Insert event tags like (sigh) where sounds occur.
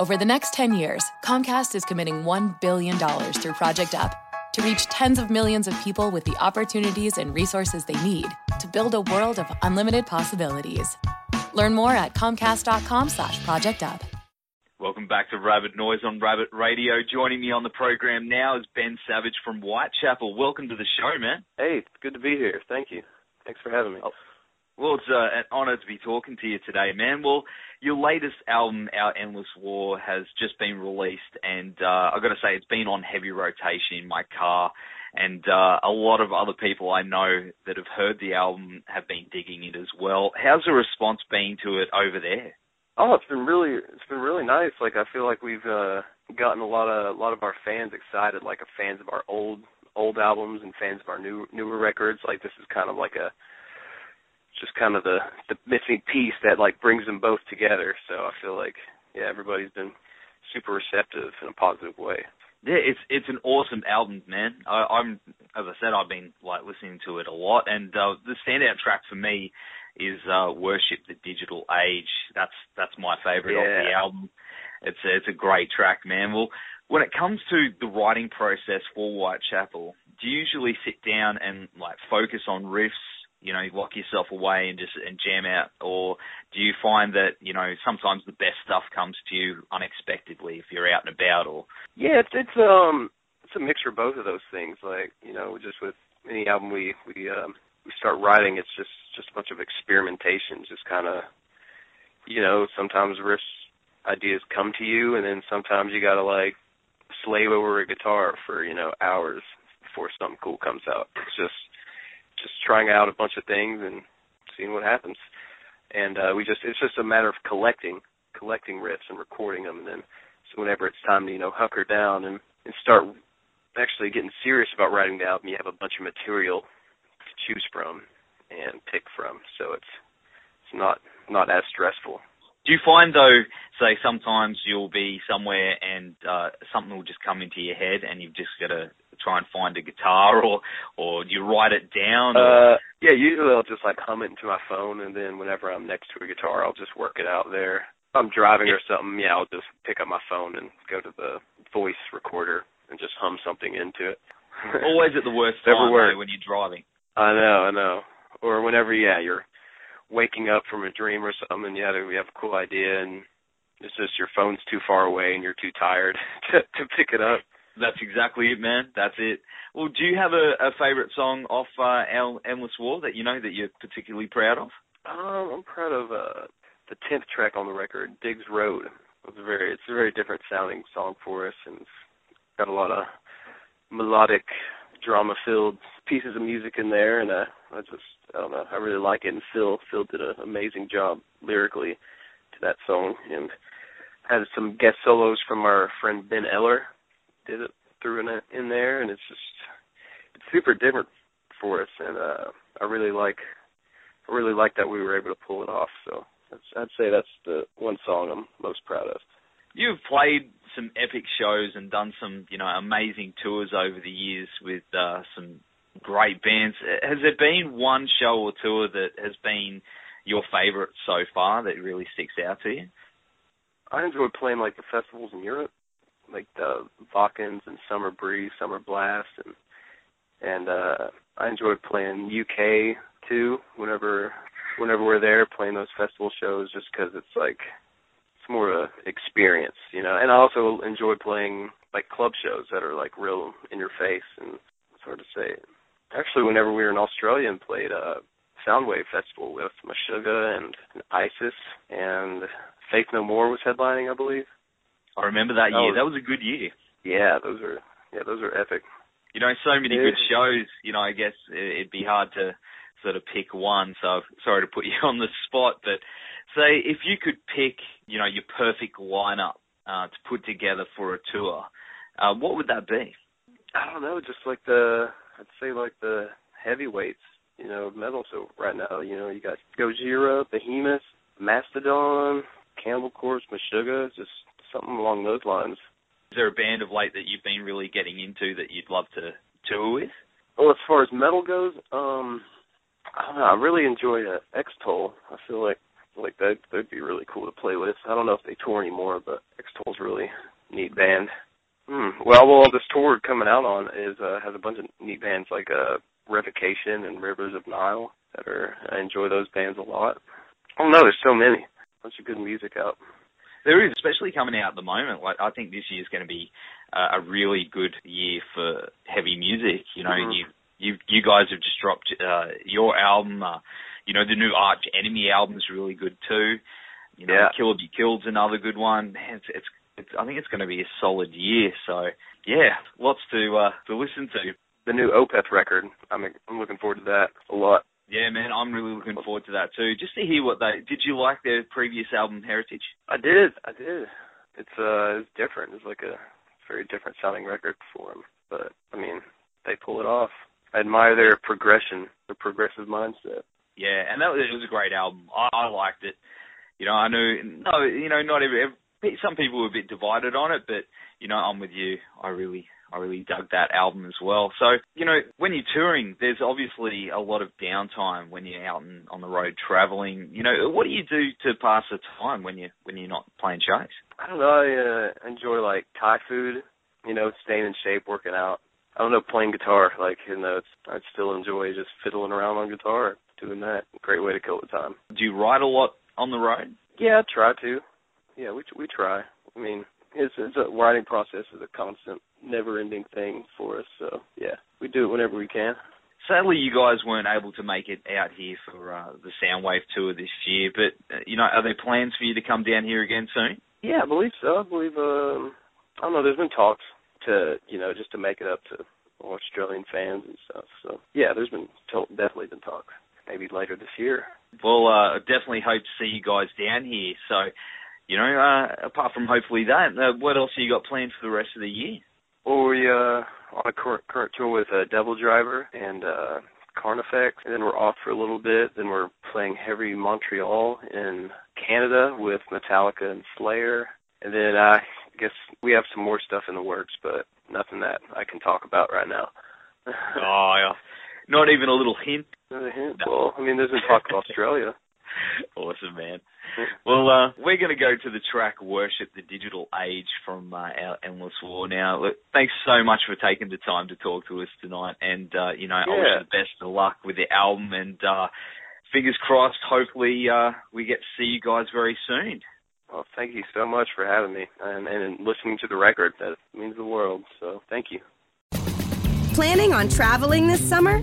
Over the next 10 years, Comcast is committing $1 billion through Project Up to reach tens of millions of people with the opportunities and resources they need to build a world of unlimited possibilities. Learn more at comcast.com slash project up. Welcome back to Rabbit Noise on Rabbit Radio. Joining me on the program now is Ben Savage from Whitechapel. Welcome to the show, man. Hey, it's good to be here. Thank you. Thanks for having me. Oh. Well, it's uh, an honour to be talking to you today, man. Well, your latest album, Our Endless War, has just been released, and uh, I've got to say, it's been on heavy rotation in my car, and uh, a lot of other people I know that have heard the album have been digging it as well. How's the response been to it over there? Oh, it's been really, it's been really nice. Like I feel like we've uh, gotten a lot of a lot of our fans excited, like fans of our old old albums and fans of our new newer records. Like this is kind of like a just kind of the the missing piece that like brings them both together. So I feel like yeah, everybody's been super receptive in a positive way. Yeah, it's it's an awesome album, man. I, I'm as I said, I've been like listening to it a lot, and uh, the standout track for me is uh, "Worship the Digital Age." That's that's my favorite yeah. of the album. It's a, it's a great track, man. Well, when it comes to the writing process for Whitechapel, do you usually sit down and like focus on riffs you know, lock yourself away and just and jam out, or do you find that you know sometimes the best stuff comes to you unexpectedly if you're out and about, or? Yeah, it's it's um it's a mixture of both of those things. Like you know, just with any album we we um we start writing, it's just just a bunch of experimentation, just kind of you know sometimes riffs ideas come to you, and then sometimes you gotta like slave over a guitar for you know hours before something cool comes out. It's just just trying out a bunch of things and seeing what happens. And uh, we just it's just a matter of collecting collecting riffs and recording them, and then so whenever it's time to you know hunker down and and start actually getting serious about writing the album, you have a bunch of material to choose from and pick from. So it's it's not not as stressful. Do you find though, say sometimes you'll be somewhere and uh, something will just come into your head and you've just got to try and find a guitar or or you write it down? Or... Uh, yeah, usually I'll just like hum it into my phone, and then whenever I'm next to a guitar, I'll just work it out there. If I'm driving or something, yeah, I'll just pick up my phone and go to the voice recorder and just hum something into it. (laughs) Always at the worst time though, when you're driving. I know, I know. Or whenever, yeah, you're waking up from a dream or something, and have, you have a cool idea, and it's just your phone's too far away and you're too tired (laughs) to to pick it up. That's exactly it, man. That's it. Well, do you have a, a favorite song off uh, Our Endless War that you know that you're particularly proud of? Um, I'm proud of uh, the tenth track on the record, Diggs Road. It's a very, it's a very different sounding song for us, and it's got a lot of melodic, drama-filled pieces of music in there, and uh, I just, I don't know, I really like it. And Phil, Phil did an amazing job lyrically to that song, and had some guest solos from our friend Ben Eller, did it threw in in there, and it's just it's super different for us, and uh, I really like I really like that we were able to pull it off. So that's, I'd say that's the one song I'm most proud of. You've played some epic shows and done some, you know, amazing tours over the years with uh, some great bands. Has there been one show or tour that has been your favorite so far that really sticks out to you? I enjoy playing like the festivals in Europe like the Wacken and Summer Breeze, Summer Blast, and and uh, I enjoyed playing UK too. Whenever whenever we're there playing those festival shows, just because it's like it's more of an experience, you know. And I also enjoy playing like club shows that are like real in your face and sort of say. Actually, whenever we were in Australia and played a uh, Soundwave Festival with Meshuggah and ISIS and Faith No More was headlining, I believe. I remember that, that year. Was, that was a good year. Yeah, those are yeah, those are epic. You know, so many good shows. You know, I guess it'd be hard to sort of pick one. So sorry to put (laughs) you on the spot, but say if you could pick, you know, your perfect lineup uh, to put together for a tour, uh, what would that be? I don't know, just like the I'd say like the heavyweights, you know, metal. So right now, you know, you got Gojira, Behemoth, Mastodon, Cannibal Corpse, Meshuggah, just something along those lines. Is there a band of late that you've been really getting into that you'd love to tour with? Well, as far as metal goes, um, I don't know. I really enjoy uh, Extol. I feel like like that that'd be really cool to play with. I don't know if they tour anymore, but Extol's really neat band. Hmm. Well, well, this tour coming out on is uh, has a bunch of neat bands like uh, Revocation and Rivers of Nihil that are. I enjoy those bands a lot. Oh no, there's so many. Bunch of good music out. There is, especially coming out at the moment. Like I think this year is going to be uh, a really good year for heavy music. You know, mm-hmm. you you you guys have just dropped uh, your album. Uh, you know, the new Arch Enemy album is really good too. You know, yeah. Killer Be Killed's another good one. It's, it's it's I think it's going to be a solid year. So yeah, lots to uh, to listen to. The new Opeth record. I'm I'm looking forward to that a lot. Yeah, man, I'm really looking forward to that too. Just to hear what they did. You like their previous album, Heritage? I did. I did. It's uh, it's different. It's like a very different sounding record for them. But I mean, they pull it off. I admire their progression, their progressive mindset. Yeah, and that was, it was a great album. I, I liked it. You know, I knew no, you know, not every, every some people were a bit divided on it, but you know, I'm with you. I really I really dug that album as well. So, you know, when you're touring, there's obviously a lot of downtime when you're out and on the road traveling. You know, what do you do to pass the time when you when you're not playing shows? I don't know. I uh, enjoy like Thai food. You know, staying in shape, working out. I don't know, playing guitar. Like, you know, it's, I still enjoy just fiddling around on guitar, doing that. Great way to kill the time. Do you write a lot on the road? Yeah, I try to. Yeah, we we try. I mean, it's, it's a writing process is a constant, never-ending thing for us. So yeah, we do it whenever we can. Sadly, you guys weren't able to make it out here for uh, the Soundwave tour this year. But uh, you know, are there plans for you to come down here again soon? Yeah, I believe so. I believe. Um, I don't know. There's been talks to you know just to make it up to Australian fans and stuff. So yeah, there's been to- definitely been talks. Maybe later this year. Well, uh, definitely hope to see you guys down here. So you know, uh, apart from hopefully that, uh, what else have you got planned for the rest of the year? Well, we uh on a current, current tour with uh, DevilDriver and uh Carnifex, and then we're off for a little bit. Then we're playing Heavy Montreal in Canada with Metallica and Slayer, and then I guess we have some more stuff in the works, but nothing that I can talk about right now. (laughs) oh, yeah. Not even a little hint. Not a hint. No. Well, I mean, there's been talk of (laughs) Australia. (laughs) awesome, man. Well, uh, we're going to go to the track "Worship the Digital Age" from uh, our Endless War. Now, look, thanks so much for taking the time to talk to us tonight, and uh, you know, yeah. I wish you the best of luck with the album, and uh, fingers crossed. Hopefully, uh, we get to see you guys very soon. Well, thank you so much for having me and, and listening to the record. That means the world. So, thank you. Planning on traveling this summer?